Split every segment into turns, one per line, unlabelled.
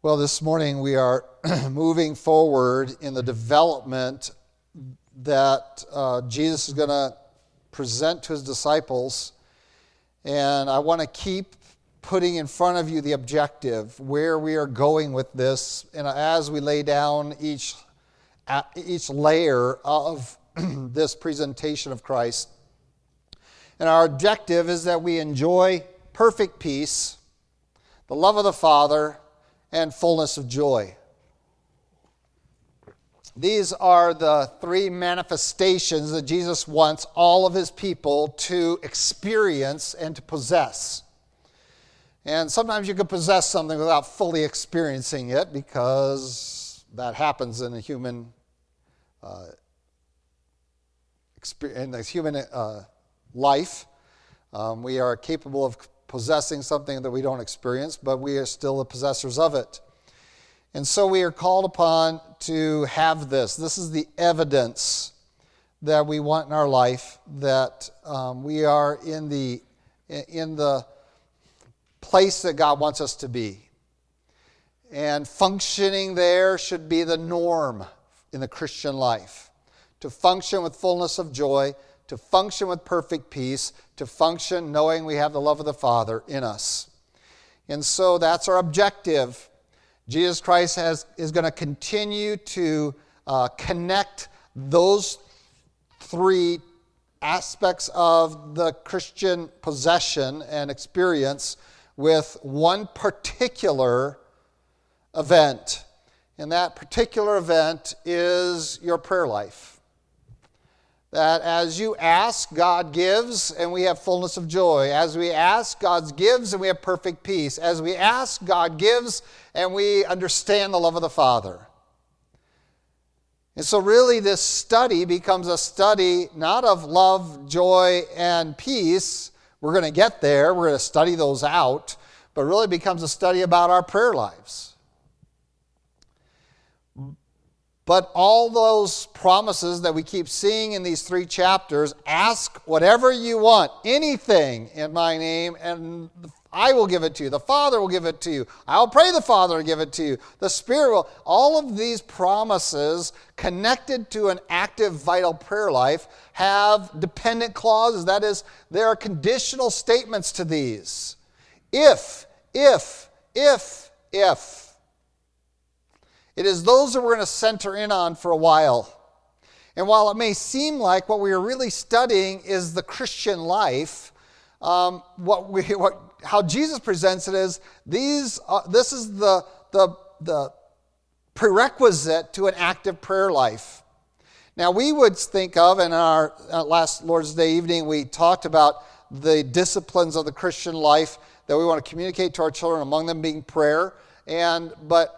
Well, this morning we are moving forward in the development that uh, Jesus is going to present to his disciples. And I want to keep putting in front of you the objective, where we are going with this, and as we lay down each, each layer of this presentation of Christ. And our objective is that we enjoy perfect peace, the love of the Father, and fullness of joy. These are the three manifestations that Jesus wants all of his people to experience and to possess. And sometimes you can possess something without fully experiencing it because that happens in a human uh, in the human uh, life. Um, we are capable of possessing something that we don't experience, but we are still the possessors of it. And so we are called upon to have this. This is the evidence that we want in our life that um, we are in the, in the place that God wants us to be. And functioning there should be the norm in the Christian life. To function with fullness of joy, to function with perfect peace, to function knowing we have the love of the Father in us. And so that's our objective. Jesus Christ has, is going to continue to uh, connect those three aspects of the Christian possession and experience with one particular event. And that particular event is your prayer life. That as you ask, God gives, and we have fullness of joy. As we ask, God gives, and we have perfect peace. As we ask, God gives, and we understand the love of the Father. And so, really, this study becomes a study not of love, joy, and peace. We're going to get there, we're going to study those out, but really becomes a study about our prayer lives. But all those promises that we keep seeing in these three chapters ask whatever you want, anything in my name, and I will give it to you. The Father will give it to you. I'll pray the Father will give it to you. The Spirit will. All of these promises connected to an active, vital prayer life have dependent clauses. That is, there are conditional statements to these. If, if, if, if. It is those that we're going to center in on for a while. And while it may seem like what we are really studying is the Christian life, um, what we, what, how Jesus presents it is these, uh, this is the, the, the prerequisite to an active prayer life. Now, we would think of, in our uh, last Lord's Day evening, we talked about the disciplines of the Christian life that we want to communicate to our children, among them being prayer. And, but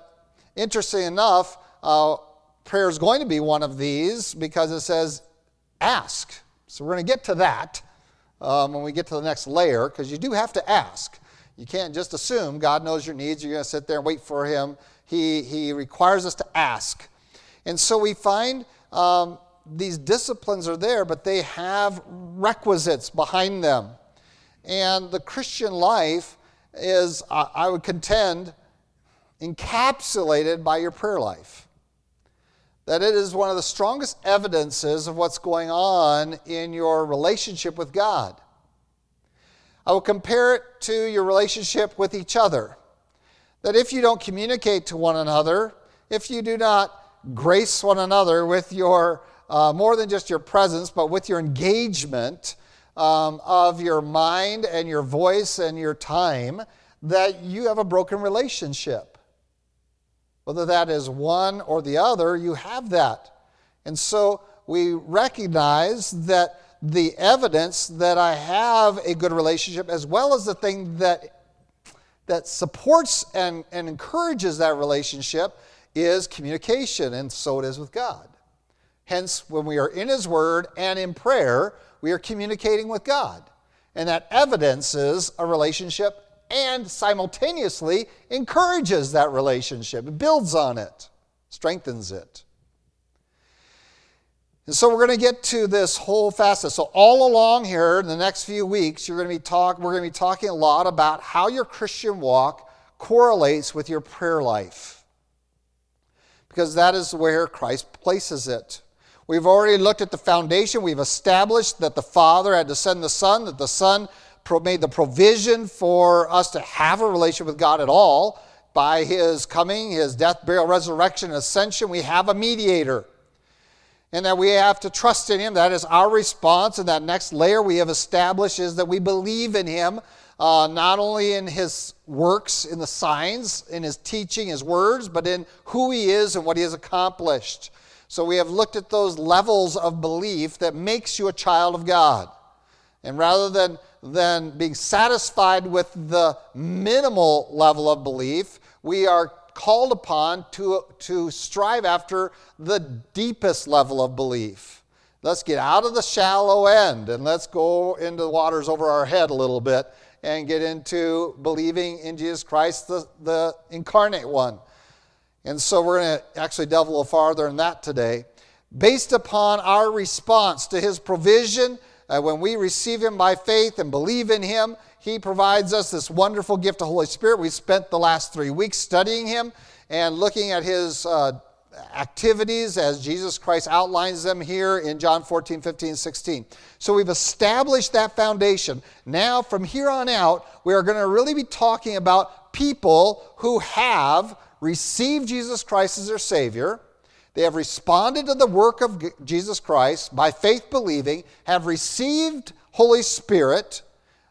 Interesting enough, uh, prayer is going to be one of these because it says ask. So we're going to get to that um, when we get to the next layer because you do have to ask. You can't just assume God knows your needs. You're going to sit there and wait for Him. He, he requires us to ask. And so we find um, these disciplines are there, but they have requisites behind them. And the Christian life is, I would contend, encapsulated by your prayer life. That it is one of the strongest evidences of what's going on in your relationship with God. I will compare it to your relationship with each other. That if you don't communicate to one another, if you do not grace one another with your, uh, more than just your presence, but with your engagement um, of your mind and your voice and your time, that you have a broken relationship. Whether that is one or the other, you have that. And so we recognize that the evidence that I have a good relationship, as well as the thing that, that supports and, and encourages that relationship, is communication, and so it is with God. Hence, when we are in His Word and in prayer, we are communicating with God. And that evidences a relationship and simultaneously encourages that relationship, builds on it, strengthens it. And so we're going to get to this whole facet. So all along here in the next few weeks, you're going to be talk, we're going to be talking a lot about how your Christian walk correlates with your prayer life. Because that is where Christ places it. We've already looked at the foundation. We've established that the Father had to send the Son, that the Son made the provision for us to have a relationship with God at all. By his coming, his death, burial, resurrection, ascension, we have a mediator. And that we have to trust in him. That is our response. And that next layer we have established is that we believe in him, uh, not only in his works, in the signs, in his teaching, his words, but in who he is and what he has accomplished. So we have looked at those levels of belief that makes you a child of God. And rather than, than being satisfied with the minimal level of belief, we are called upon to, to strive after the deepest level of belief. Let's get out of the shallow end and let's go into the waters over our head a little bit and get into believing in Jesus Christ, the, the incarnate one. And so we're going to actually delve a little farther in that today. Based upon our response to his provision, uh, when we receive him by faith and believe in him, he provides us this wonderful gift of Holy Spirit. We spent the last three weeks studying him and looking at his uh, activities as Jesus Christ outlines them here in John 14, 15, 16. So we've established that foundation. Now, from here on out, we are going to really be talking about people who have received Jesus Christ as their Savior. They have responded to the work of Jesus Christ by faith believing, have received Holy Spirit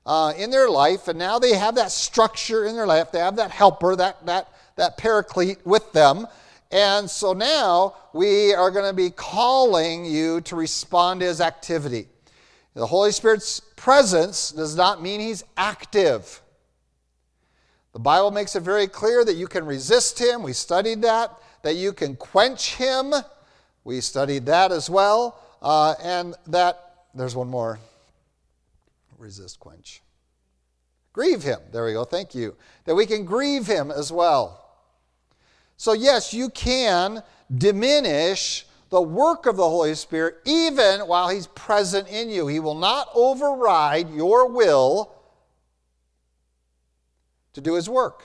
uh, in their life, and now they have that structure in their life. They have that helper, that, that, that paraclete with them. And so now we are going to be calling you to respond to his activity. The Holy Spirit's presence does not mean he's active. The Bible makes it very clear that you can resist him. We studied that. That you can quench him. We studied that as well. Uh, and that, there's one more resist, quench. Grieve him. There we go. Thank you. That we can grieve him as well. So, yes, you can diminish the work of the Holy Spirit even while he's present in you. He will not override your will to do his work.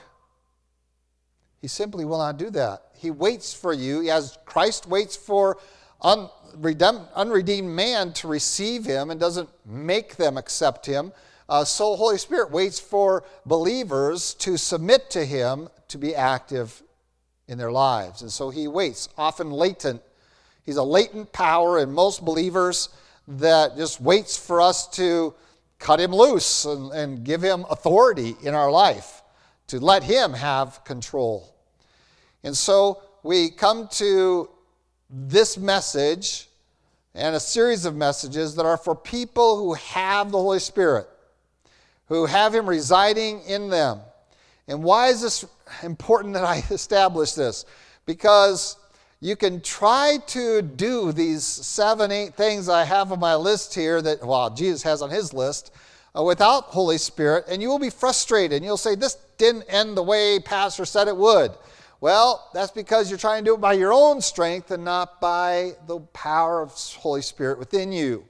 He simply will not do that. He waits for you, as Christ waits for unredeemed man to receive him and doesn't make them accept him. Uh, so Holy Spirit waits for believers to submit to him to be active in their lives. And so he waits, often latent. He's a latent power in most believers that just waits for us to cut him loose and, and give him authority in our life, to let him have control. And so we come to this message and a series of messages that are for people who have the Holy Spirit, who have him residing in them. And why is this important that I establish this? Because you can try to do these seven, eight things I have on my list here that, well, Jesus has on his list uh, without Holy Spirit, and you will be frustrated. And you'll say, This didn't end the way Pastor said it would. Well, that's because you're trying to do it by your own strength and not by the power of Holy Spirit within you.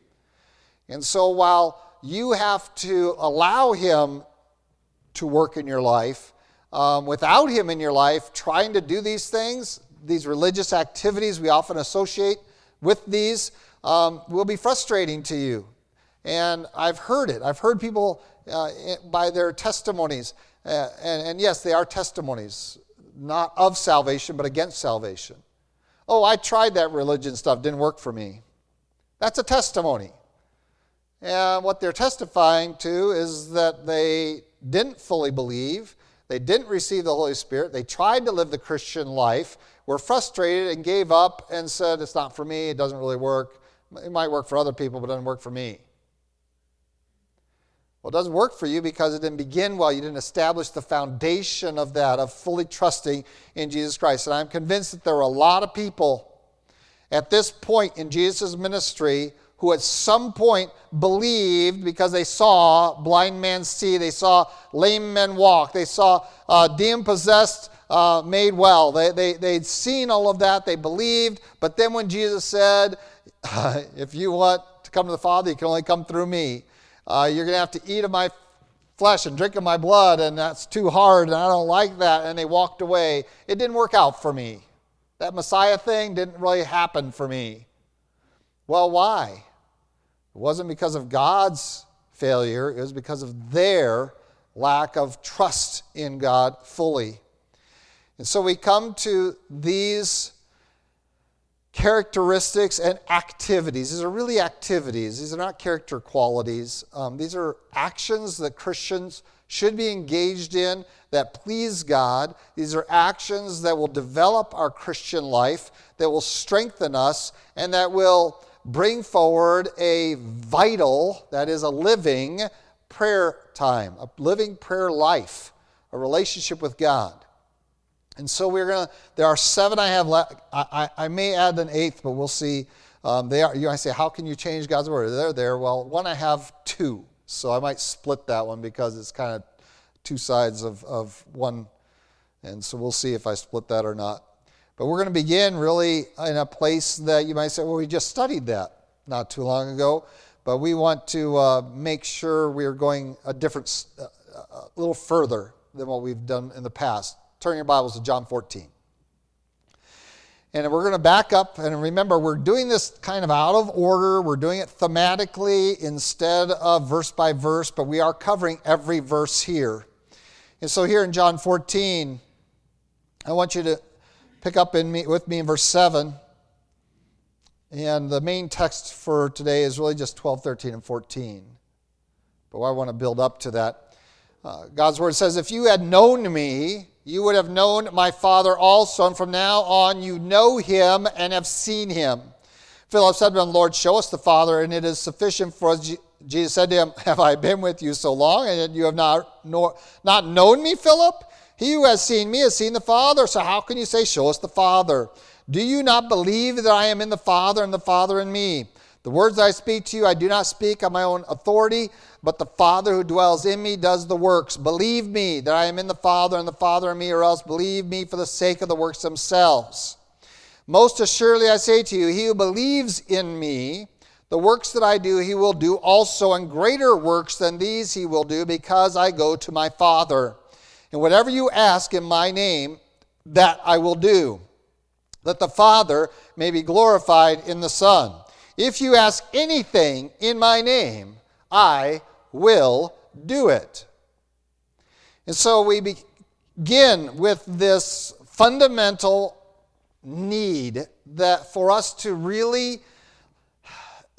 And so while you have to allow Him to work in your life, um, without Him in your life, trying to do these things, these religious activities we often associate with these, um, will be frustrating to you. And I've heard it. I've heard people uh, by their testimonies. Uh, and, and yes, they are testimonies, not of salvation, but against salvation. Oh, I tried that religion stuff, didn't work for me. That's a testimony. And what they're testifying to is that they didn't fully believe, they didn't receive the Holy Spirit, they tried to live the Christian life, were frustrated and gave up and said, It's not for me, it doesn't really work. It might work for other people, but it doesn't work for me. Well, it doesn't work for you because it didn't begin well. You didn't establish the foundation of that, of fully trusting in Jesus Christ. And I'm convinced that there are a lot of people at this point in Jesus' ministry who at some point believed because they saw blind men see, they saw lame men walk, they saw uh, demon possessed uh, made well. They, they, they'd seen all of that, they believed, but then when Jesus said, If you want to come to the Father, you can only come through me, uh, you're going to have to eat of my flesh and drink of my blood, and that's too hard, and I don't like that. And they walked away. It didn't work out for me. That Messiah thing didn't really happen for me. Well, why? It wasn't because of God's failure, it was because of their lack of trust in God fully. And so we come to these characteristics and activities. These are really activities, these are not character qualities. Um, these are actions that Christians should be engaged in that please God. These are actions that will develop our Christian life, that will strengthen us, and that will bring forward a vital, that is, a living prayer time, a living prayer life, a relationship with God. And so we're going to, there are seven I have left. I, I, I, may add an eighth, but we'll see. Um, they are, you might say, how can you change God's word? They're there. Well, one I have two. So I might split that one because it's kind of two sides of, of one. And so we'll see if I split that or not. But we're going to begin really in a place that you might say, well, we just studied that not too long ago. But we want to uh, make sure we're going a different, uh, a little further than what we've done in the past. Turn your Bibles to John 14. And we're going to back up and remember, we're doing this kind of out of order. We're doing it thematically instead of verse by verse, but we are covering every verse here. And so here in John 14, I want you to pick up in me, with me in verse 7. And the main text for today is really just 12, 13, and 14. But I want to build up to that. Uh, God's word says, If you had known me, you would have known my Father also, and from now on you know him and have seen him. Philip said to him, Lord, show us the Father, and it is sufficient for us. Jesus said to him, Have I been with you so long, and you have not, nor, not known me, Philip? He who has seen me has seen the Father. So how can you say, Show us the Father? Do you not believe that I am in the Father, and the Father in me? The words I speak to you, I do not speak on my own authority, but the Father who dwells in me does the works. Believe me that I am in the Father and the Father in me, or else believe me for the sake of the works themselves. Most assuredly I say to you, he who believes in me, the works that I do, he will do also, and greater works than these he will do, because I go to my Father. And whatever you ask in my name, that I will do, that the Father may be glorified in the Son. If you ask anything in my name, I will do it. And so we begin with this fundamental need that for us to really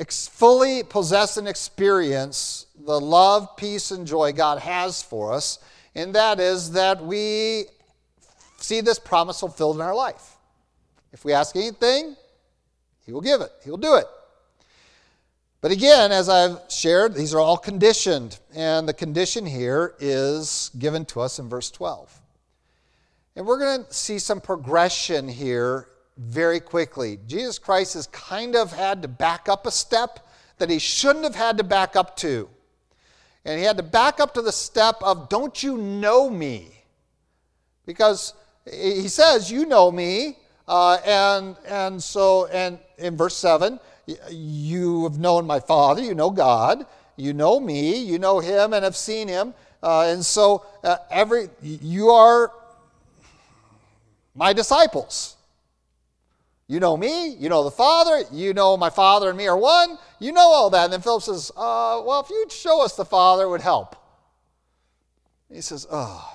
fully possess and experience the love, peace, and joy God has for us, and that is that we see this promise fulfilled in our life. If we ask anything, He will give it, He will do it. But again, as I've shared, these are all conditioned. And the condition here is given to us in verse 12. And we're going to see some progression here very quickly. Jesus Christ has kind of had to back up a step that he shouldn't have had to back up to. And he had to back up to the step of, Don't you know me? Because he says, You know me. Uh, and, and so, and in verse 7, you have known my Father, you know God, you know me, you know Him and have seen Him. Uh, and so, uh, every, you are my disciples. You know me, you know the Father, you know my Father and me are one, you know all that. And then Philip says, uh, Well, if you'd show us the Father, it would help. He says, Oh.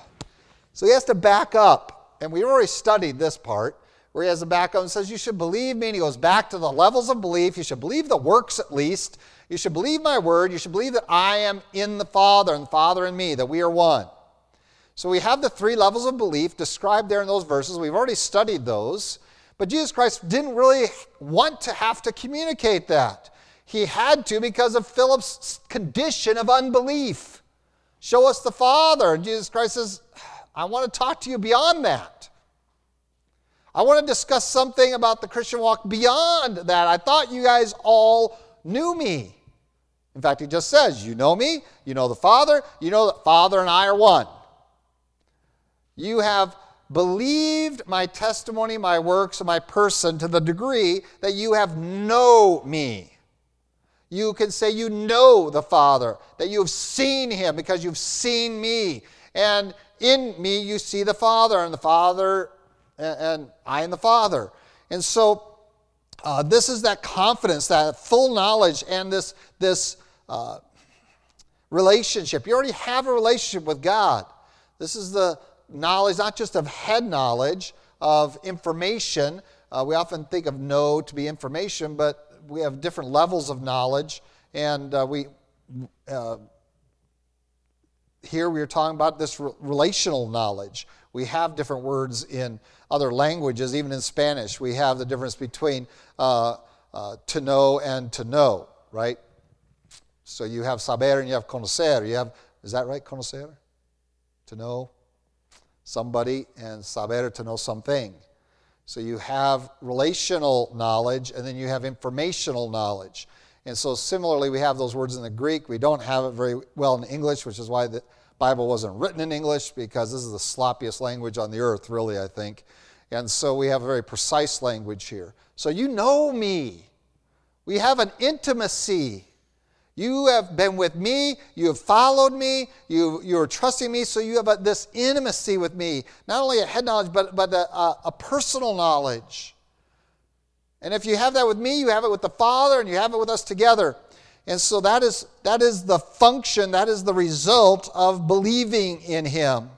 So he has to back up. And we already studied this part where he has a back and says, You should believe me. And he goes back to the levels of belief. You should believe the works at least. You should believe my word. You should believe that I am in the Father and the Father in me, that we are one. So we have the three levels of belief described there in those verses. We've already studied those. But Jesus Christ didn't really want to have to communicate that. He had to because of Philip's condition of unbelief. Show us the Father. And Jesus Christ says, I want to talk to you beyond that. I want to discuss something about the Christian walk beyond that. I thought you guys all knew me. In fact, he just says, You know me, you know the Father, you know that Father and I are one. You have believed my testimony, my works, and my person to the degree that you have know me. You can say you know the Father, that you have seen him because you've seen me. And in me you see the Father, and the Father, and I and the Father. And so uh, this is that confidence, that full knowledge, and this, this uh, relationship. You already have a relationship with God. This is the knowledge, not just of head knowledge, of information. Uh, we often think of know to be information, but we have different levels of knowledge. And uh, we, uh, here we are talking about this relational knowledge. We have different words in other languages, even in Spanish. We have the difference between uh, uh, to know and to know, right? So you have saber and you have conocer. You have, is that right, conocer? To know somebody and saber to know something. So you have relational knowledge and then you have informational knowledge. And so similarly, we have those words in the Greek. We don't have it very well in English, which is why the Bible wasn't written in English, because this is the sloppiest language on the earth, really, I think. And so we have a very precise language here. So you know me. We have an intimacy. You have been with me, you have followed me, you, you are trusting me, so you have a, this intimacy with me. Not only a head knowledge, but, but a, a, a personal knowledge. And if you have that with me, you have it with the Father, and you have it with us together. And so that is, that is the function, that is the result of believing in Him.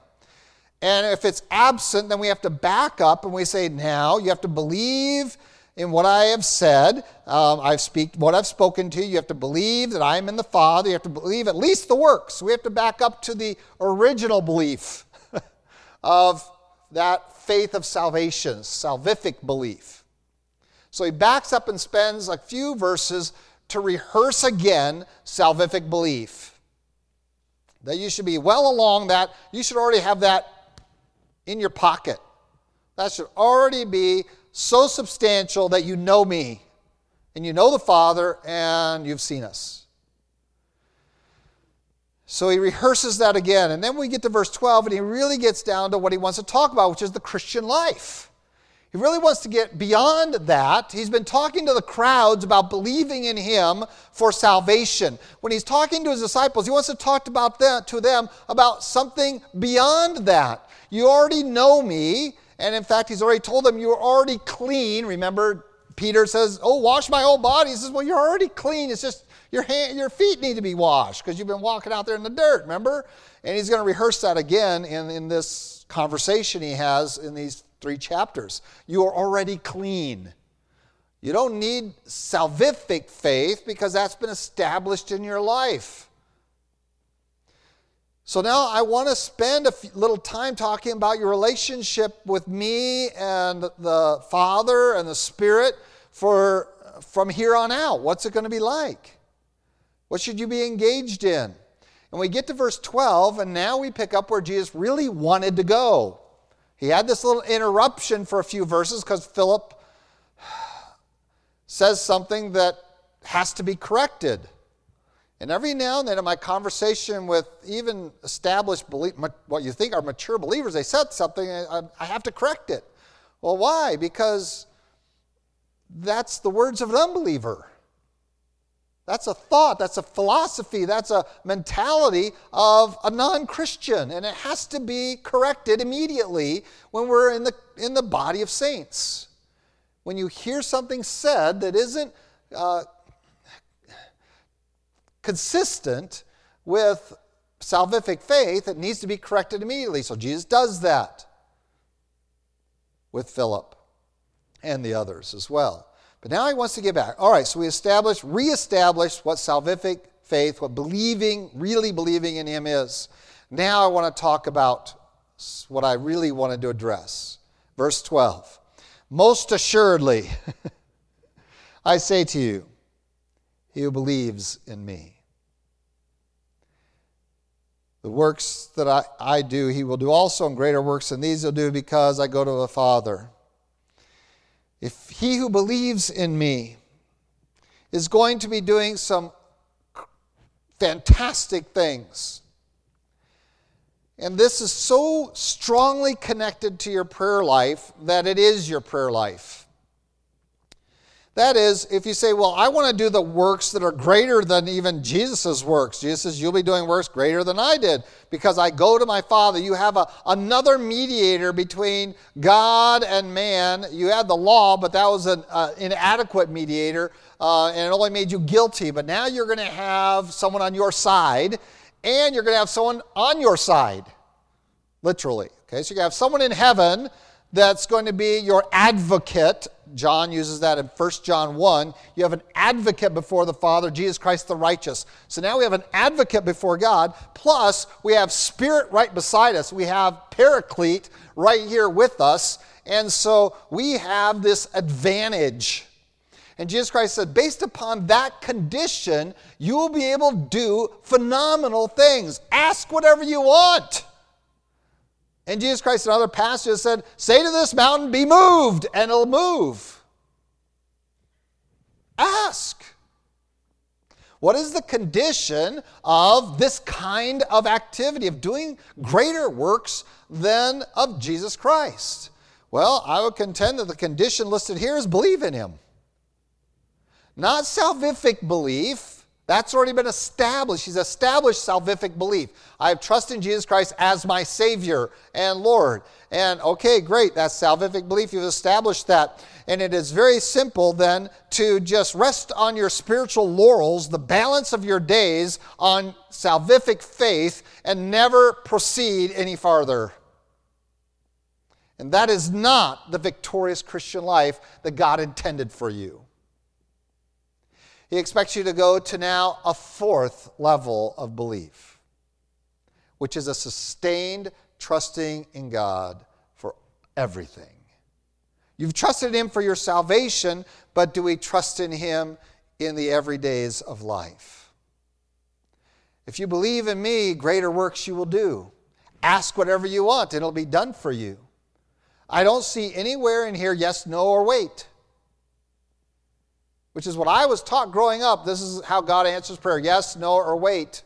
And if it's absent, then we have to back up and we say, now you have to believe in what I have said. Um, I've speak what I've spoken to. You have to believe that I am in the Father. You have to believe at least the works. We have to back up to the original belief of that faith of salvation, salvific belief. So he backs up and spends a few verses to rehearse again salvific belief. That you should be well along that. You should already have that in your pocket. That should already be so substantial that you know me and you know the Father and you've seen us. So he rehearses that again. And then we get to verse 12 and he really gets down to what he wants to talk about, which is the Christian life. He really wants to get beyond that. He's been talking to the crowds about believing in him for salvation. When he's talking to his disciples, he wants to talk about that to them about something beyond that. You already know me. And in fact, he's already told them, You're already clean. Remember, Peter says, Oh, wash my whole body. He says, Well, you're already clean. It's just your, hand, your feet need to be washed because you've been walking out there in the dirt, remember? And he's going to rehearse that again in, in this conversation he has in these three chapters. You are already clean. You don't need salvific faith because that's been established in your life. So now I want to spend a little time talking about your relationship with me and the Father and the Spirit for from here on out. What's it going to be like? What should you be engaged in? And we get to verse 12, and now we pick up where Jesus really wanted to go. He had this little interruption for a few verses because Philip says something that has to be corrected. And every now and then in my conversation with even established, what you think are mature believers, they said something, I have to correct it. Well, why? Because that's the words of an unbeliever. That's a thought, that's a philosophy, that's a mentality of a non Christian. And it has to be corrected immediately when we're in the, in the body of saints. When you hear something said that isn't uh, consistent with salvific faith, it needs to be corrected immediately. So Jesus does that with Philip and the others as well. But now he wants to get back. All right, so we established, reestablished what salvific faith, what believing, really believing in him is. Now I want to talk about what I really wanted to address. Verse 12. Most assuredly, I say to you, he who believes in me. The works that I, I do, he will do also, and greater works than these he'll do because I go to the Father. If he who believes in me is going to be doing some fantastic things, and this is so strongly connected to your prayer life that it is your prayer life. That is, if you say, Well, I want to do the works that are greater than even Jesus' works, Jesus says, You'll be doing works greater than I did because I go to my Father. You have a, another mediator between God and man. You had the law, but that was an uh, inadequate mediator uh, and it only made you guilty. But now you're going to have someone on your side and you're going to have someone on your side, literally. Okay, so you have someone in heaven that's going to be your advocate. John uses that in 1 John 1. You have an advocate before the Father, Jesus Christ the righteous. So now we have an advocate before God, plus we have Spirit right beside us. We have Paraclete right here with us. And so we have this advantage. And Jesus Christ said, based upon that condition, you will be able to do phenomenal things. Ask whatever you want. And Jesus Christ in other passages said, Say to this mountain, be moved, and it'll move. Ask. What is the condition of this kind of activity, of doing greater works than of Jesus Christ? Well, I would contend that the condition listed here is believe in Him. Not salvific belief, that's already been established. He's established salvific belief. I have trust in Jesus Christ as my Savior and Lord. And okay, great, that's salvific belief. You've established that. And it is very simple then to just rest on your spiritual laurels, the balance of your days on salvific faith, and never proceed any farther. And that is not the victorious Christian life that God intended for you. He expects you to go to now a fourth level of belief, which is a sustained trusting in God for everything. You've trusted Him for your salvation, but do we trust in Him in the everydays of life? If you believe in me, greater works you will do. Ask whatever you want, and it'll be done for you. I don't see anywhere in here yes, no, or wait which is what I was taught growing up. This is how God answers prayer yes, no, or wait.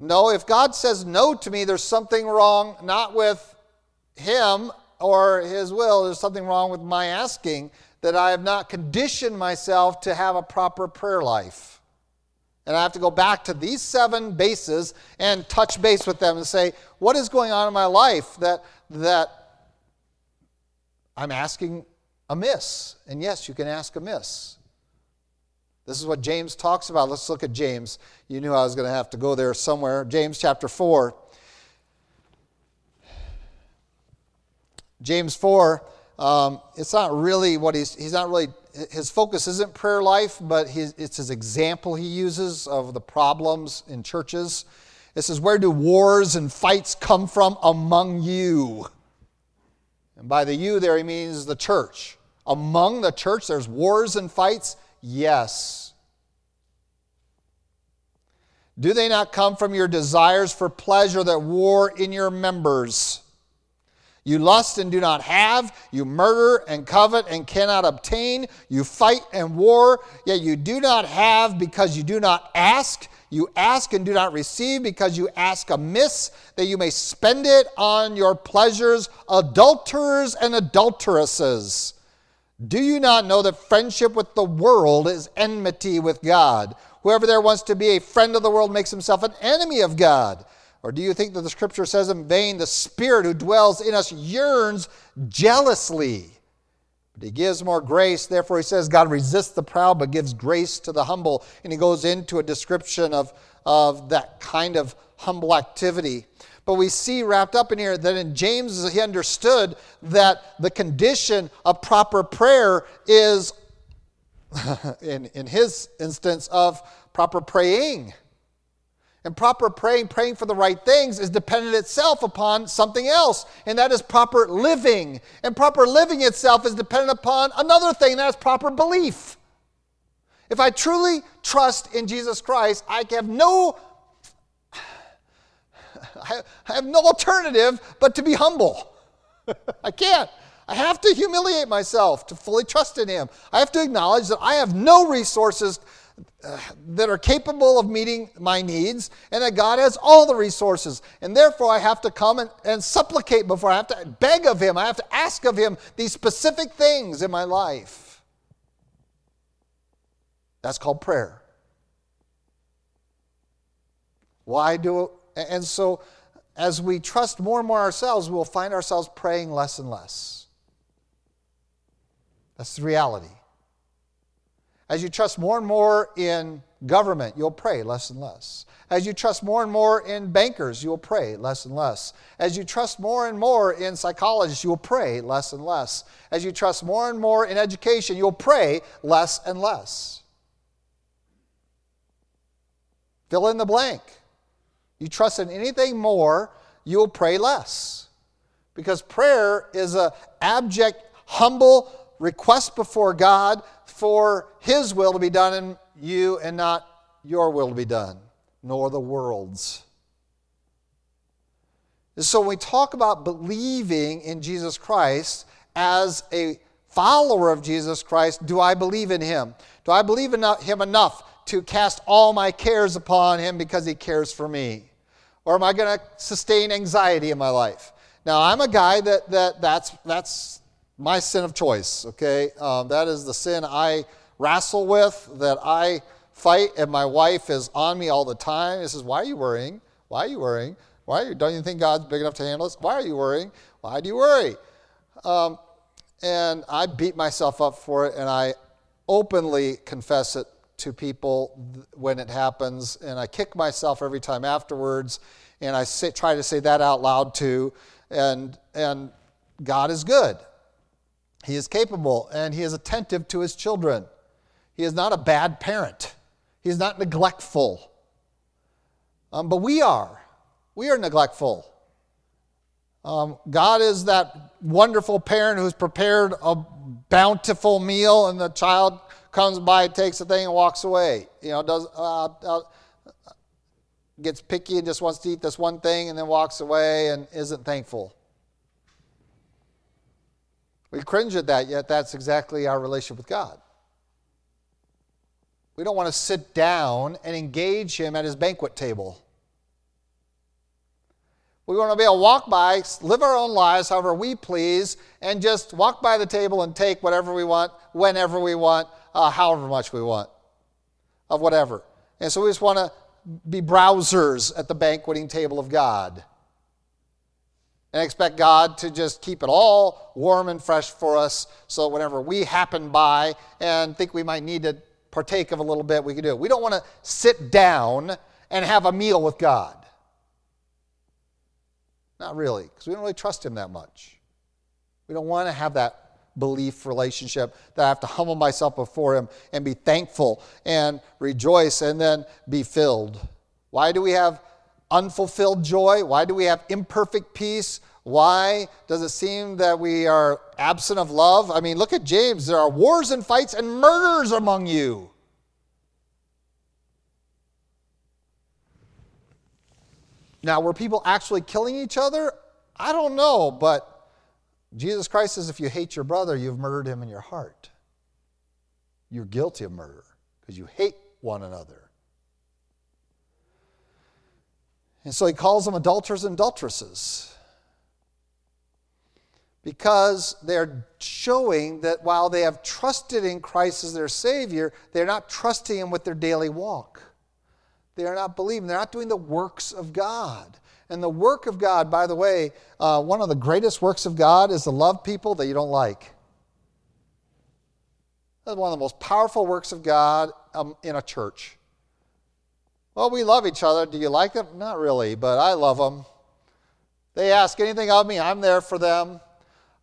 No, if God says no to me, there's something wrong, not with Him or His will, there's something wrong with my asking that I have not conditioned myself to have a proper prayer life. And I have to go back to these seven bases and touch base with them and say, what is going on in my life that, that I'm asking amiss. And yes, you can ask amiss. This is what James talks about. Let's look at James. You knew I was going to have to go there somewhere. James chapter 4. James 4, um, it's not really what he's, he's not really, his focus isn't prayer life, but his, it's his example he uses of the problems in churches. It says, Where do wars and fights come from among you? And by the you there, he means the church. Among the church, there's wars and fights? Yes. Do they not come from your desires for pleasure that war in your members? You lust and do not have. You murder and covet and cannot obtain. You fight and war, yet you do not have because you do not ask. You ask and do not receive because you ask amiss, that you may spend it on your pleasures, adulterers and adulteresses. Do you not know that friendship with the world is enmity with God? Whoever there wants to be a friend of the world makes himself an enemy of God. Or do you think that the scripture says in vain, the Spirit who dwells in us yearns jealously? But he gives more grace. Therefore, he says, God resists the proud, but gives grace to the humble. And he goes into a description of, of that kind of humble activity. But we see wrapped up in here that in James, he understood that the condition of proper prayer is, in, in his instance, of proper praying. And proper praying, praying for the right things, is dependent itself upon something else, and that is proper living. And proper living itself is dependent upon another thing, that is proper belief. If I truly trust in Jesus Christ, I have no I have no alternative but to be humble. I can't. I have to humiliate myself to fully trust in Him. I have to acknowledge that I have no resources that are capable of meeting my needs, and that God has all the resources. And therefore, I have to come and, and supplicate before I have to beg of Him. I have to ask of Him these specific things in my life. That's called prayer. Why do and so as we trust more and more ourselves, we'll find ourselves praying less and less. That's the reality. As you trust more and more in government, you'll pray less and less. As you trust more and more in bankers, you'll pray less and less. As you trust more and more in psychologists, you'll pray less and less. As you trust more and more in education, you'll pray less and less. Fill in the blank. You trust in anything more, you'll pray less. Because prayer is an abject, humble request before God for His will to be done in you and not your will to be done, nor the world's. And so when we talk about believing in Jesus Christ as a follower of Jesus Christ, do I believe in Him? Do I believe in Him enough to cast all my cares upon him because he cares for me? Or am I going to sustain anxiety in my life? Now, I'm a guy that, that that's, that's my sin of choice, okay? Um, that is the sin I wrestle with, that I fight, and my wife is on me all the time. This is, why are you worrying? Why are you worrying? Why are you, don't you think God's big enough to handle this? Why are you worrying? Why do you worry? Um, and I beat myself up for it, and I openly confess it to people when it happens, and I kick myself every time afterwards, and I say, try to say that out loud too. And, and God is good. He is capable, and He is attentive to His children. He is not a bad parent, He is not neglectful. Um, but we are. We are neglectful. Um, God is that wonderful parent who's prepared a bountiful meal, and the child comes by, takes the thing, and walks away. You know, does uh, uh, gets picky and just wants to eat this one thing, and then walks away and isn't thankful. We cringe at that, yet that's exactly our relationship with God. We don't want to sit down and engage Him at His banquet table. We want to be able to walk by, live our own lives however we please, and just walk by the table and take whatever we want, whenever we want, uh, however much we want of whatever. And so we just want to be browsers at the banqueting table of God and expect God to just keep it all warm and fresh for us so whenever we happen by and think we might need to partake of a little bit, we can do it. We don't want to sit down and have a meal with God. Not really, because we don't really trust Him that much. We don't want to have that belief relationship that I have to humble myself before Him and be thankful and rejoice and then be filled. Why do we have unfulfilled joy? Why do we have imperfect peace? Why does it seem that we are absent of love? I mean, look at James. There are wars and fights and murders among you. Now, were people actually killing each other? I don't know, but Jesus Christ says if you hate your brother, you've murdered him in your heart. You're guilty of murder because you hate one another. And so he calls them adulterers and adulteresses because they're showing that while they have trusted in Christ as their Savior, they're not trusting Him with their daily walk. They are not believing, they're not doing the works of God. And the work of God, by the way, uh, one of the greatest works of God is to love people that you don't like. That's one of the most powerful works of God um, in a church. Well, we love each other. Do you like them? Not really, but I love them. They ask anything of me, I'm there for them.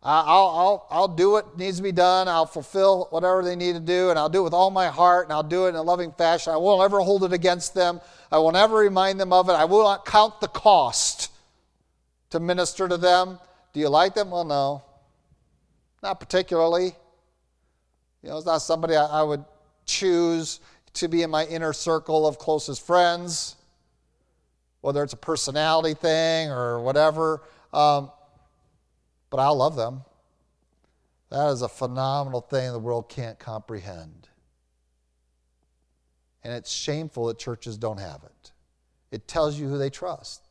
I'll, I'll, I'll do what needs to be done. I'll fulfill whatever they need to do, and I'll do it with all my heart, and I'll do it in a loving fashion. I won't ever hold it against them. I will never remind them of it. I will not count the cost to minister to them. Do you like them? Well, no. Not particularly. You know, it's not somebody I, I would choose to be in my inner circle of closest friends, whether it's a personality thing or whatever. Um, but I love them. That is a phenomenal thing the world can't comprehend. And it's shameful that churches don't have it. It tells you who they trust.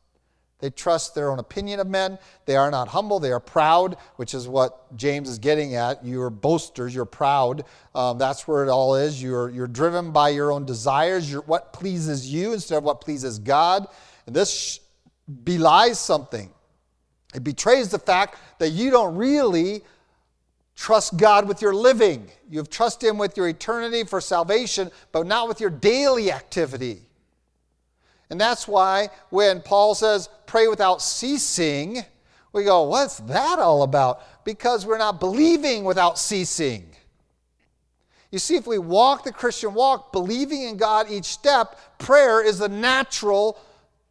They trust their own opinion of men. They are not humble. They are proud, which is what James is getting at. You're boasters. You're proud. Um, that's where it all is. You're, you're driven by your own desires, you're, what pleases you instead of what pleases God. And this belies something. It betrays the fact that you don't really trust God with your living. You've trusted Him with your eternity for salvation, but not with your daily activity. And that's why when Paul says, pray without ceasing, we go, what's that all about? Because we're not believing without ceasing. You see, if we walk the Christian walk, believing in God each step, prayer is the natural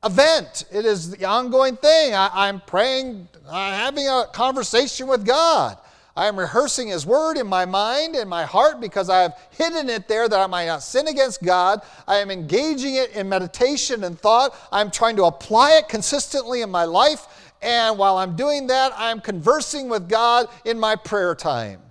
event. It is the ongoing thing. I, am praying, I'm having a conversation with God. I am rehearsing His Word in my mind and my heart because I have hidden it there that I might not sin against God. I am engaging it in meditation and thought. I'm trying to apply it consistently in my life. And while I'm doing that, I'm conversing with God in my prayer time.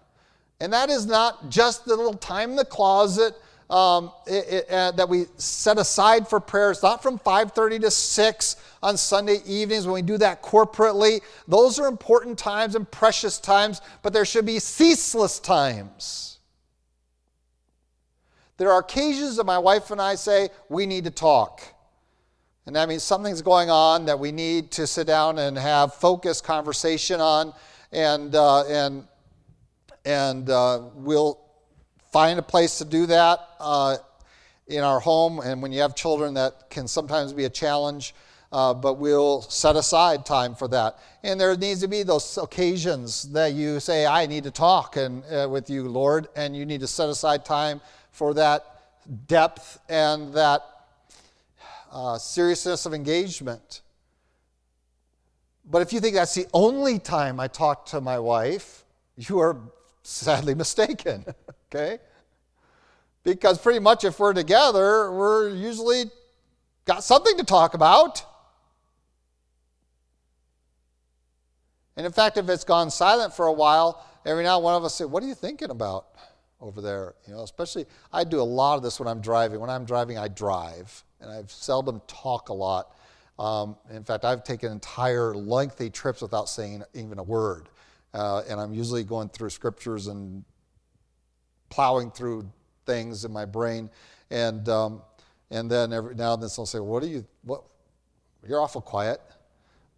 And that is not just the little time in the closet um, it, it, uh, that we set aside for prayer. It's not from 5:30 to 6 on Sunday evenings when we do that corporately. Those are important times and precious times, but there should be ceaseless times. There are occasions that my wife and I say we need to talk. And that means something's going on that we need to sit down and have focused conversation on, and uh, and and uh, we'll find a place to do that uh, in our home. And when you have children, that can sometimes be a challenge. Uh, but we'll set aside time for that. And there needs to be those occasions that you say, "I need to talk and uh, with you, Lord," and you need to set aside time for that depth and that uh, seriousness of engagement. But if you think that's the only time I talk to my wife, you are sadly mistaken. okay? Because pretty much if we're together, we're usually got something to talk about. And in fact, if it's gone silent for a while, every now and one of us say, What are you thinking about over there? You know, especially I do a lot of this when I'm driving. When I'm driving, I drive, and I seldom talk a lot. Um, in fact, I've taken entire lengthy trips without saying even a word. Uh, and I'm usually going through scriptures and plowing through things in my brain. And, um, and then every now and then they'll say, What are you, what? You're awful quiet.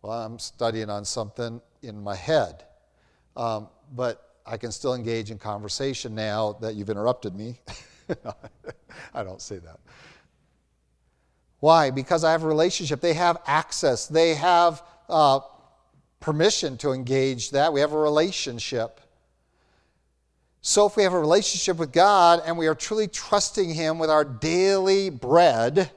Well, I'm studying on something in my head. Um, but I can still engage in conversation now that you've interrupted me. I don't say that. Why? Because I have a relationship. They have access. They have uh, permission to engage that. We have a relationship. So, if we have a relationship with God and we are truly trusting Him with our daily bread,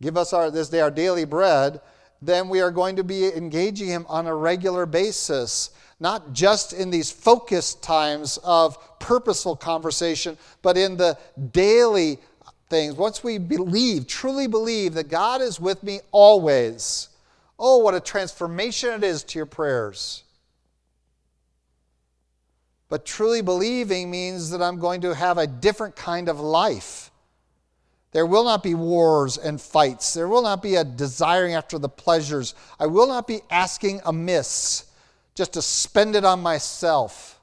give us our, this day our daily bread, then we are going to be engaging Him on a regular basis, not just in these focused times of purposeful conversation, but in the daily things. Once we believe, truly believe that God is with me always, oh, what a transformation it is to your prayers. But truly believing means that I'm going to have a different kind of life. There will not be wars and fights. There will not be a desiring after the pleasures. I will not be asking amiss just to spend it on myself,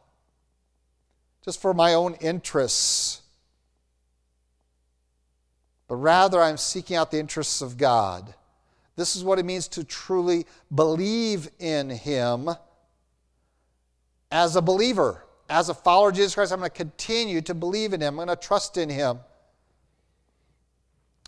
just for my own interests. But rather, I'm seeking out the interests of God. This is what it means to truly believe in Him as a believer as a follower of Jesus Christ, I'm going to continue to believe in him. I'm going to trust in him.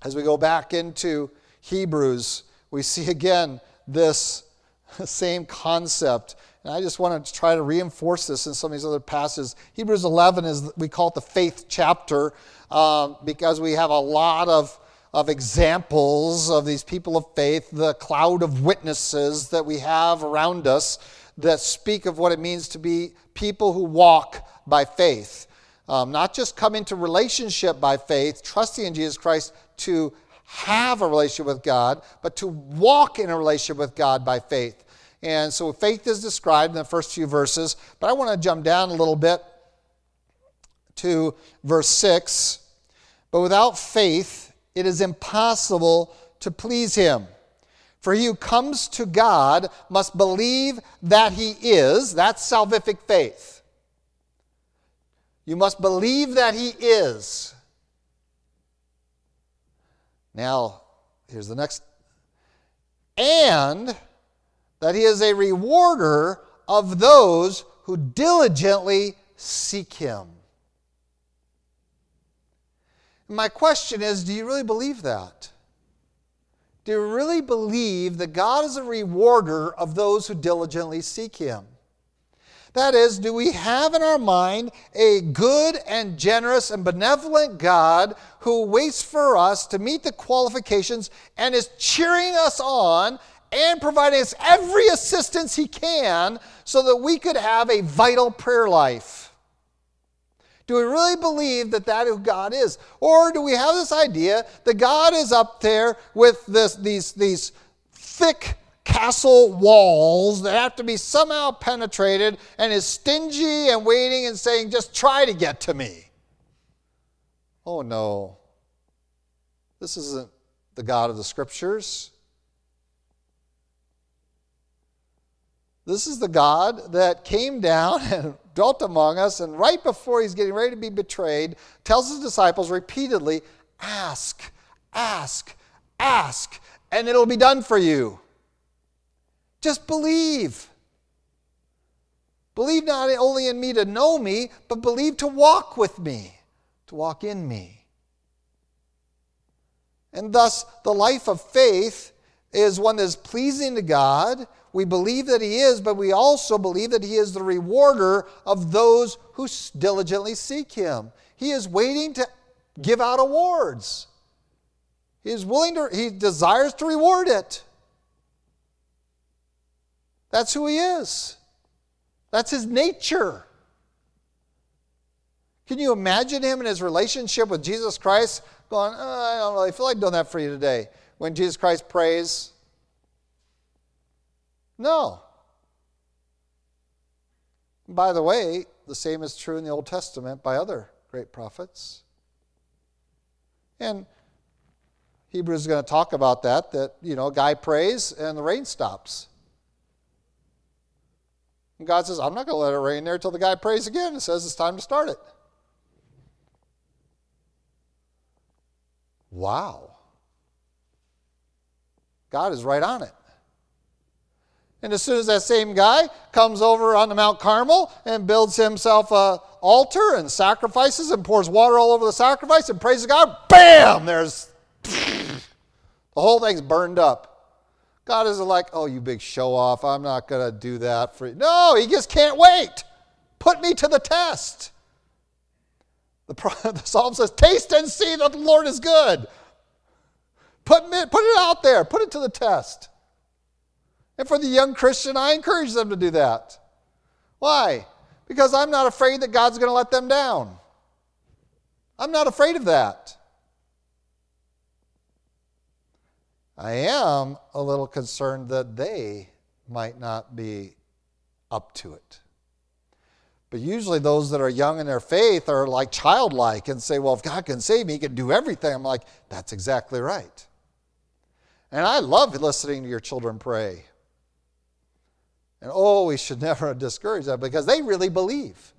As we go back into Hebrews, we see again this same concept. And I just want to try to reinforce this in some of these other passages. Hebrews 11 is, we call it the faith chapter um, because we have a lot of, of examples of these people of faith, the cloud of witnesses that we have around us that speak of what it means to be people who walk by faith. Um, not just come into relationship by faith, trusting in Jesus Christ to have a relationship with God, but to walk in a relationship with God by faith. And so faith is described in the first few verses, but I want to jump down a little bit to verse 6. But without faith, it is impossible to please him. For he who comes to God must believe that he is. That's salvific faith. You must believe that he is. Now, here's the next. And that he is a rewarder of those who diligently seek him. My question is do you really believe that? Do you really believe that God is a rewarder of those who diligently seek him? That is, do we have in our mind a good and generous and benevolent God who waits for us to meet the qualifications and is cheering us on and providing us every assistance he can so that we could have a vital prayer life? Do we really believe that that is who God is? Or do we have this idea that God is up there with this, these, these thick castle walls that have to be somehow penetrated and is stingy and waiting and saying, just try to get to me? Oh no. This isn't the God of the scriptures. This is the God that came down and dwelt among us, and right before he's getting ready to be betrayed, tells his disciples repeatedly, Ask, ask, ask, and it'll be done for you. Just believe. Believe not only in me to know me, but believe to walk with me, to walk in me. And thus, the life of faith is one that is pleasing to God we believe that He is, but we also believe that He is the rewarder of those who diligently seek Him. He is waiting to give out awards. He is willing to, He desires to reward it. That's who He is, that's His nature. Can you imagine Him in His relationship with Jesus Christ going, oh, I don't really feel like doing that for you today? When Jesus Christ prays, no. By the way, the same is true in the Old Testament by other great prophets. And Hebrews is going to talk about that, that, you know, a guy prays and the rain stops. And God says, I'm not going to let it rain there until the guy prays again and says it's time to start it. Wow. God is right on it. And as soon as that same guy comes over on the Mount Carmel and builds himself a altar and sacrifices and pours water all over the sacrifice and praises God, bam, there's the whole thing's burned up. God isn't like, oh, you big show off. I'm not going to do that for you. No, he just can't wait. Put me to the test. The, the psalm says, taste and see that the Lord is good. Put, me, put it out there, put it to the test. And for the young Christian, I encourage them to do that. Why? Because I'm not afraid that God's going to let them down. I'm not afraid of that. I am a little concerned that they might not be up to it. But usually, those that are young in their faith are like childlike and say, Well, if God can save me, He can do everything. I'm like, That's exactly right. And I love listening to your children pray. And oh, we should never discourage that because they really believe.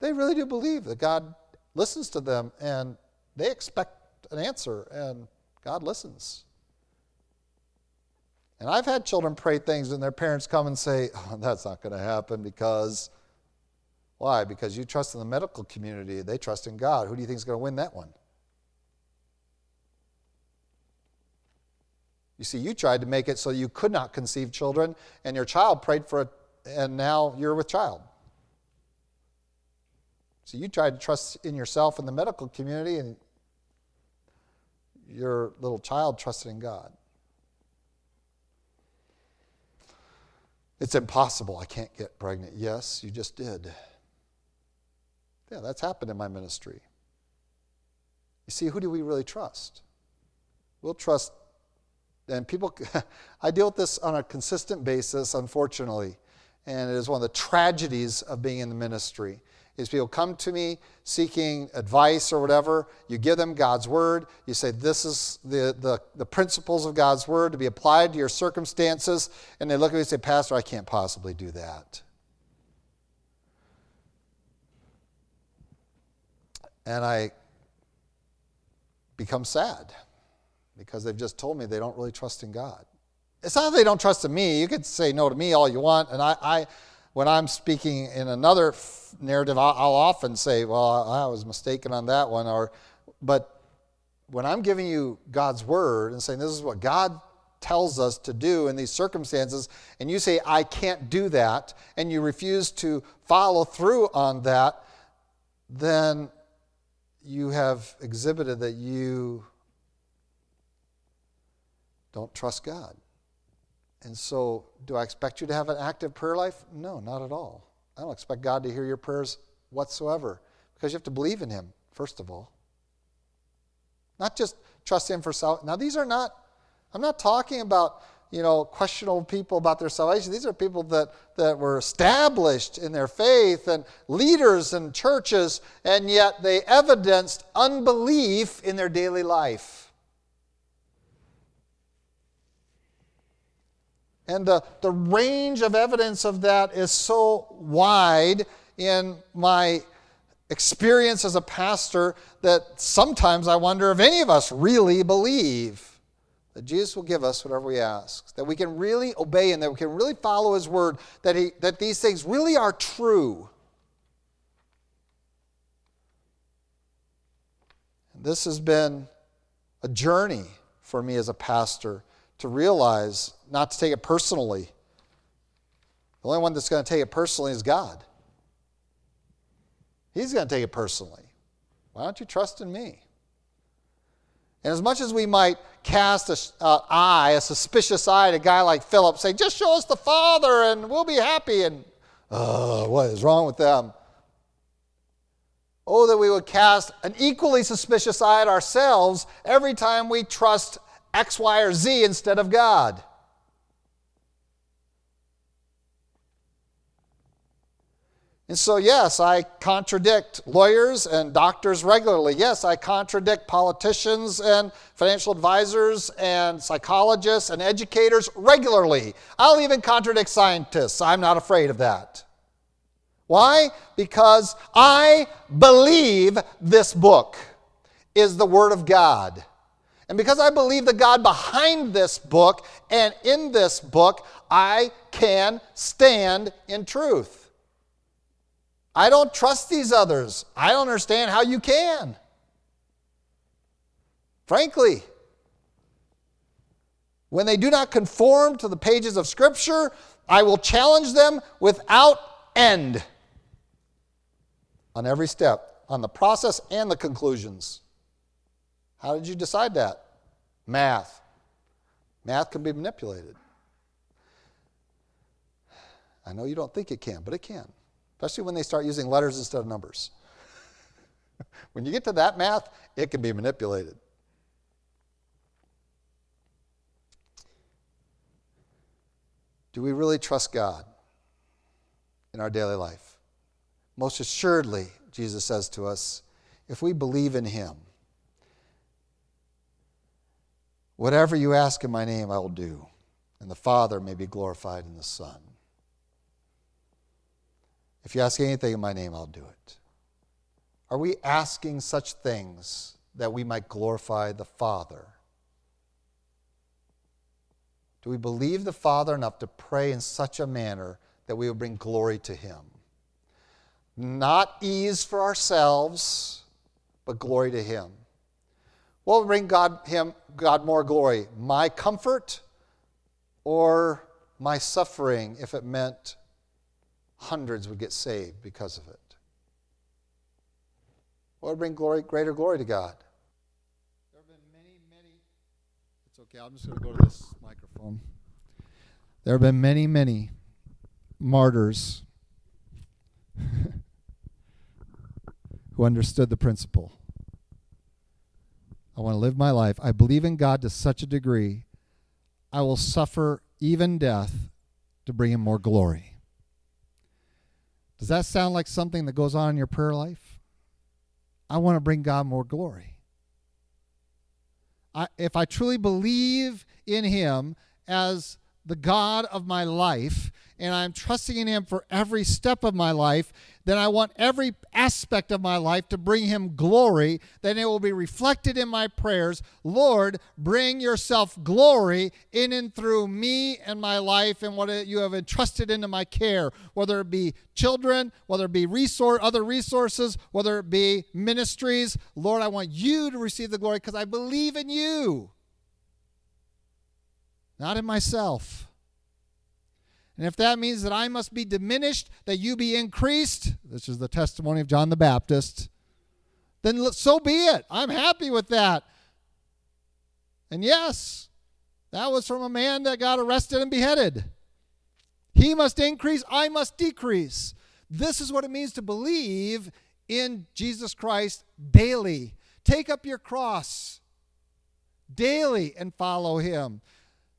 They really do believe that God listens to them and they expect an answer and God listens. And I've had children pray things and their parents come and say, oh, that's not going to happen because, why? Because you trust in the medical community, they trust in God. Who do you think is going to win that one? You see, you tried to make it so you could not conceive children, and your child prayed for it, and now you're with child. So you tried to trust in yourself and the medical community, and your little child trusted in God. It's impossible. I can't get pregnant. Yes, you just did. Yeah, that's happened in my ministry. You see, who do we really trust? We'll trust and people, I deal with this on a consistent basis, unfortunately. And it is one of the tragedies of being in the ministry. is people come to me seeking advice or whatever. You give them God's word. You say, This is the, the, the principles of God's word to be applied to your circumstances. And they look at me and say, Pastor, I can't possibly do that. And I become sad because they've just told me they don't really trust in God. It's not that they don't trust in me. You could say no to me all you want, and I, I when I'm speaking in another narrative, I'll, I'll often say, "Well, I was mistaken on that one," or, but when I'm giving you God's word and saying this is what God tells us to do in these circumstances, and you say, I can't do that, and you refuse to follow through on that, then you have exhibited that you don't trust God. And so, do I expect you to have an active prayer life? No, not at all. I don't expect God to hear your prayers whatsoever because you have to believe in Him, first of all. Not just trust Him for salvation. Now, these are not, I'm not talking about, you know, questionable people about their salvation. These are people that, that were established in their faith and leaders in churches, and yet they evidenced unbelief in their daily life. And the, the range of evidence of that is so wide in my experience as a pastor that sometimes I wonder if any of us really believe that Jesus will give us whatever we ask, that we can really obey and that we can really follow His word, that, he, that these things really are true. And this has been a journey for me as a pastor to realize not to take it personally. The only one that's going to take it personally is God. He's going to take it personally. Why don't you trust in me? And as much as we might cast an uh, eye, a suspicious eye at a guy like Philip, say, just show us the Father and we'll be happy. And, oh, what is wrong with them? Oh, that we would cast an equally suspicious eye at ourselves every time we trust X, Y, or Z instead of God. And so, yes, I contradict lawyers and doctors regularly. Yes, I contradict politicians and financial advisors and psychologists and educators regularly. I'll even contradict scientists. I'm not afraid of that. Why? Because I believe this book is the Word of God. And because I believe the God behind this book and in this book, I can stand in truth. I don't trust these others. I don't understand how you can. Frankly, when they do not conform to the pages of Scripture, I will challenge them without end on every step, on the process and the conclusions. How did you decide that? Math. Math can be manipulated. I know you don't think it can, but it can especially when they start using letters instead of numbers. when you get to that math, it can be manipulated. Do we really trust God in our daily life? Most assuredly, Jesus says to us, if we believe in Him, whatever you ask in my name, I will do, and the Father may be glorified in the Son. If you ask anything in my name, I'll do it. Are we asking such things that we might glorify the Father? Do we believe the Father enough to pray in such a manner that we will bring glory to Him? Not ease for ourselves, but glory to Him. What will bring God, him, God more glory? My comfort or my suffering if it meant hundreds would get saved because of it. What would bring glory, greater glory to God? There have been many, many. It's okay, I'm just going to go to this microphone. There have been many, many martyrs who understood the principle. I want to live my life. I believe in God to such a degree, I will suffer even death to bring him more glory. Does that sound like something that goes on in your prayer life? I want to bring God more glory. I, if I truly believe in Him as the God of my life, and I'm trusting in Him for every step of my life, then I want every aspect of my life to bring Him glory. Then it will be reflected in my prayers. Lord, bring yourself glory in and through me and my life and what you have entrusted into my care, whether it be children, whether it be resource, other resources, whether it be ministries. Lord, I want you to receive the glory because I believe in you not in myself. And if that means that I must be diminished, that you be increased, this is the testimony of John the Baptist, then so be it. I'm happy with that. And yes, that was from a man that got arrested and beheaded. He must increase, I must decrease. This is what it means to believe in Jesus Christ daily. Take up your cross daily and follow him.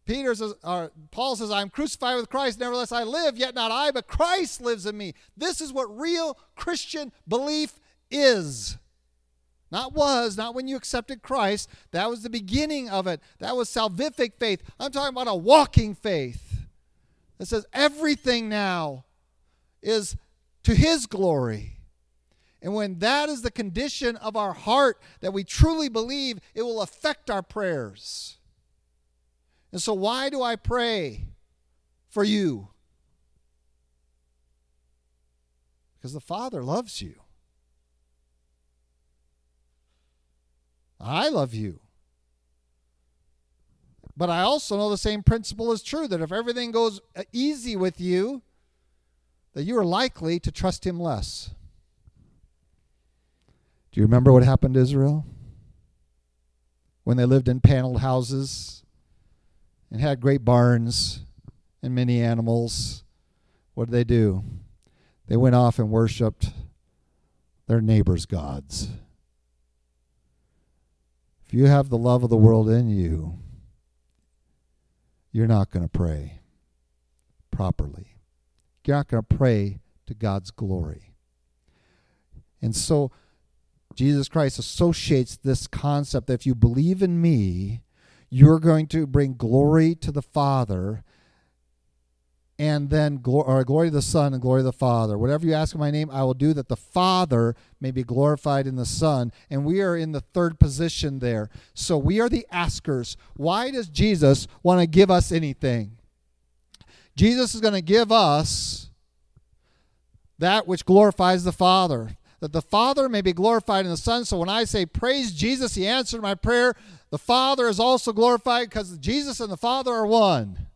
Peter says, or Paul says, I'm crucified with Christ, nevertheless I live, yet not I, but Christ lives in me. This is what real Christian belief is. Not was, not when you accepted Christ. That was the beginning of it. That was salvific faith. I'm talking about a walking faith that says everything now is to His glory. And when that is the condition of our heart that we truly believe, it will affect our prayers. And so, why do I pray for you? Because the Father loves you. I love you. But I also know the same principle is true that if everything goes easy with you, that you are likely to trust Him less. Do you remember what happened to Israel? When they lived in paneled houses and had great barns and many animals, what did they do? They went off and worshiped their neighbor's gods. If you have the love of the world in you, you're not going to pray properly. You're not going to pray to God's glory. And so Jesus Christ associates this concept that if you believe in me, you're going to bring glory to the Father and then glory, or glory to the Son and glory to the Father. Whatever you ask in my name, I will do that the Father may be glorified in the Son. And we are in the third position there. So we are the askers. Why does Jesus want to give us anything? Jesus is going to give us that which glorifies the Father that the Father may be glorified in the Son. So when I say, Praise Jesus, He answered my prayer, the Father is also glorified because Jesus and the Father are one.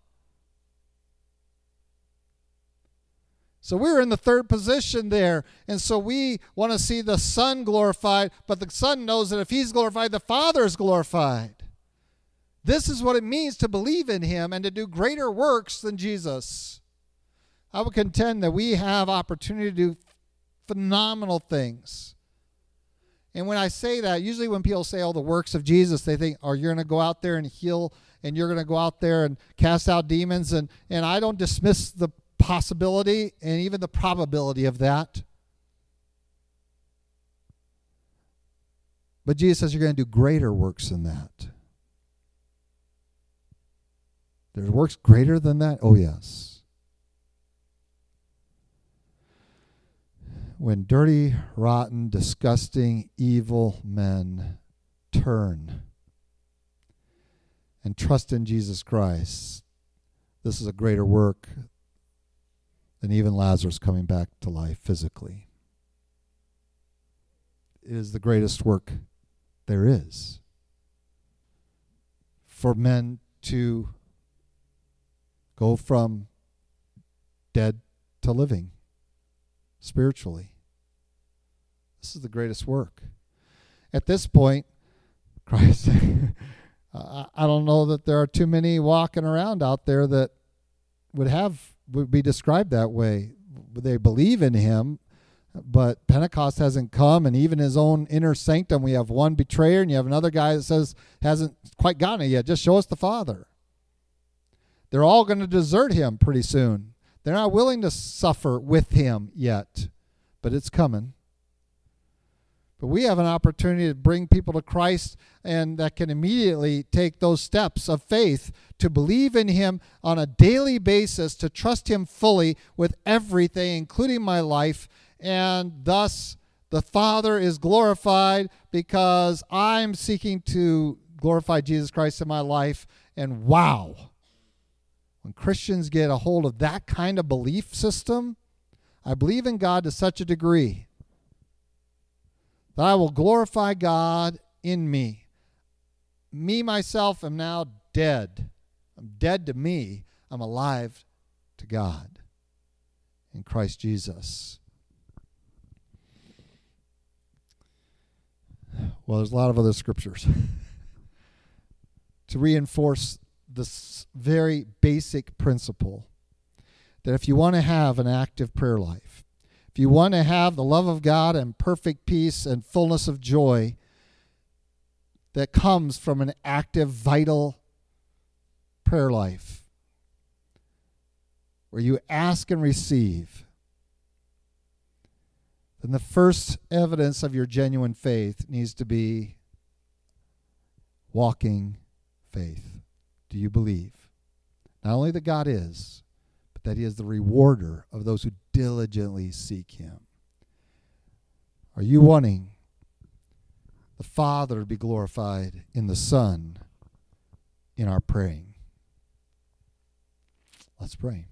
So we're in the third position there. And so we want to see the Son glorified, but the Son knows that if He's glorified, the Father is glorified. This is what it means to believe in Him and to do greater works than Jesus. I would contend that we have opportunity to do phenomenal things. And when I say that, usually when people say, oh, the works of Jesus, they think, oh, you're going to go out there and heal, and you're going to go out there and cast out demons. And, and I don't dismiss the possibility and even the probability of that. But Jesus says you're going to do greater works than that. There's works greater than that? Oh, yes. When dirty, rotten, disgusting, evil men turn and trust in Jesus Christ, this is a greater work than even Lazarus coming back to life physically. It is the greatest work there is for men to go from dead to living spiritually. This is the greatest work. At this point, Christ, I don't know that there are too many walking around out there that would have would be described that way. They believe in him, but Pentecost hasn't come, and even his own inner sanctum, we have one betrayer, and you have another guy that says hasn't quite gotten it yet. Just show us the Father. They're all going to desert him pretty soon. They're not willing to suffer with him yet, but it's coming. But we have an opportunity to bring people to Christ and that can immediately take those steps of faith to believe in Him on a daily basis, to trust Him fully with everything, including my life. And thus, the Father is glorified because I'm seeking to glorify Jesus Christ in my life. And wow, when Christians get a hold of that kind of belief system, I believe in God to such a degree that I will glorify God in me. Me, myself, am now dead. I'm dead to me. I'm alive to God in Christ Jesus. Well, there's a lot of other scriptures to reinforce this very basic principle that if you want to have an active prayer life, if you want to have the love of God and perfect peace and fullness of joy that comes from an active, vital prayer life, where you ask and receive, then the first evidence of your genuine faith needs to be walking faith. Do you believe? Not only that God is, but that He is the rewarder of those who diligently seek Him. Are you wanting the Father to be glorified in the Son in our praying? Let's pray.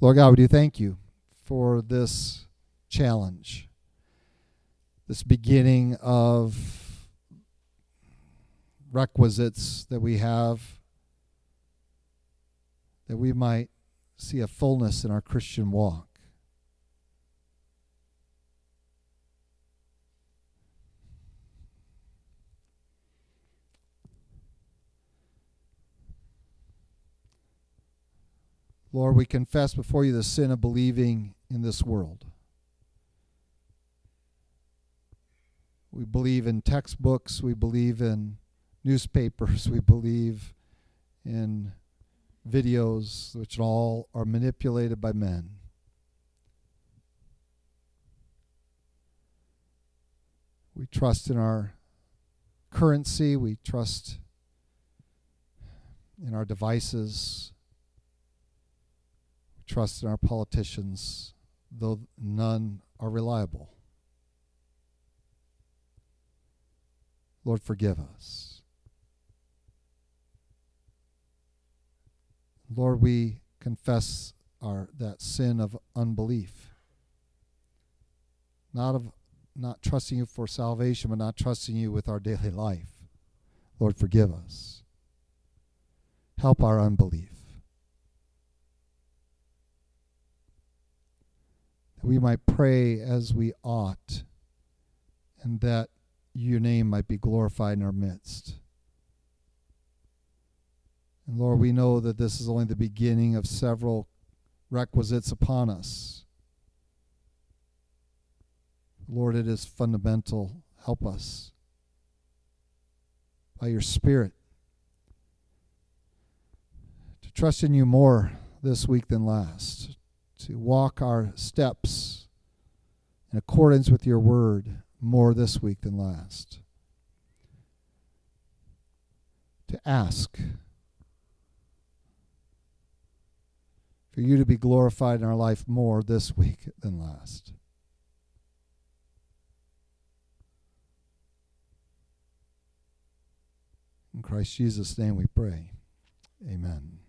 Lord God, we do thank you for this challenge, this beginning of requisites that we have that we might see a fullness in our Christian walk. Lord, we confess before you the sin of believing in this world. We believe in textbooks, we believe in newspapers, we believe in videos, which all are manipulated by men. We trust in our currency, we trust in our devices, we trust in our politicians, though none are reliable. Lord, forgive us. Lord, we confess our that sin of unbelief. Not of not trusting you for salvation, but not trusting you with our daily life. Lord, forgive us. Help our unbelief. That we might pray as we ought, and that your name might be glorified in our midst. And Lord, we know that this is only the beginning of several requisites upon us. Lord, it is fundamental. Help us by your Spirit to trust in you more this week than last, to walk our steps in accordance with your word more this week than last, to ask for you to be glorified in our life more this week than last. In Christ Jesus' name we pray. Amen.